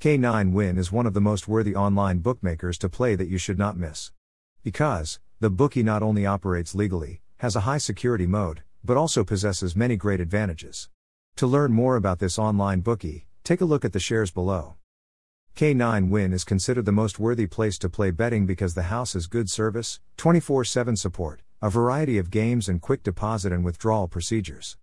K9 Win is one of the most worthy online bookmakers to play that you should not miss. Because, the bookie not only operates legally, has a high security mode, but also possesses many great advantages. To learn more about this online bookie, take a look at the shares below. K9 Win is considered the most worthy place to play betting because the house has good service, 24 7 support, a variety of games, and quick deposit and withdrawal procedures.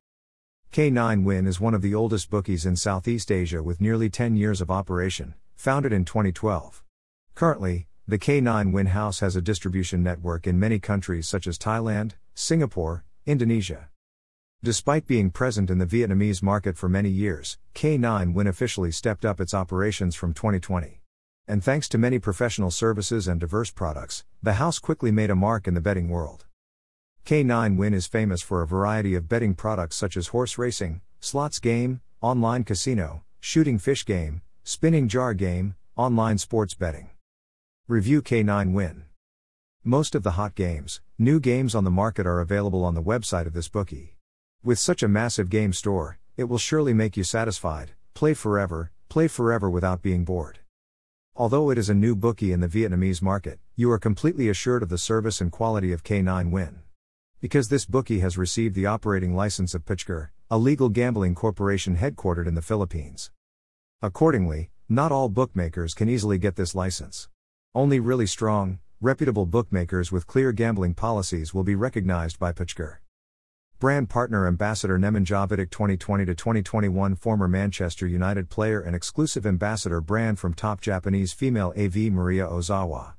K9 Win is one of the oldest bookies in Southeast Asia with nearly 10 years of operation, founded in 2012. Currently, the K9 Win House has a distribution network in many countries such as Thailand, Singapore, Indonesia. Despite being present in the Vietnamese market for many years, K9 Win officially stepped up its operations from 2020. And thanks to many professional services and diverse products, the house quickly made a mark in the betting world. K9 Win is famous for a variety of betting products such as horse racing, slots game, online casino, shooting fish game, spinning jar game, online sports betting. Review K9 Win. Most of the hot games, new games on the market are available on the website of this bookie. With such a massive game store, it will surely make you satisfied, play forever, play forever without being bored. Although it is a new bookie in the Vietnamese market, you are completely assured of the service and quality of K9 Win. Because this bookie has received the operating license of PAGCOR, a legal gambling corporation headquartered in the Philippines. Accordingly, not all bookmakers can easily get this license. Only really strong, reputable bookmakers with clear gambling policies will be recognized by PAGCOR. Brand partner ambassador Nemanja Vidic 2020 2021 former Manchester United player and exclusive ambassador brand from top Japanese female AV Maria Ozawa.